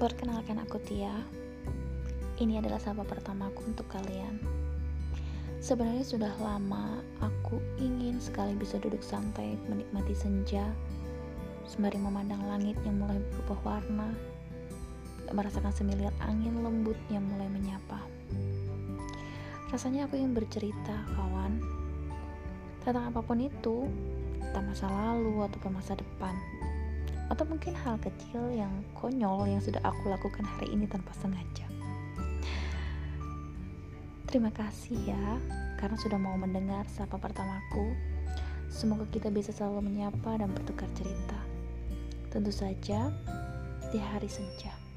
Perkenalkan aku Tia. Ini adalah sahabat pertamaku untuk kalian. Sebenarnya sudah lama aku ingin sekali bisa duduk santai menikmati senja sembari memandang langit yang mulai berubah warna merasakan semilir angin lembut yang mulai menyapa. Rasanya aku ingin bercerita, kawan, tentang apa pun itu, tentang masa lalu ataupun masa depan atau mungkin hal kecil yang konyol yang sudah aku lakukan hari ini tanpa sengaja. Terima kasih ya, karena sudah mau mendengar sapa pertamaku. Semoga kita bisa selalu menyapa dan bertukar cerita. Tentu saja di hari senja.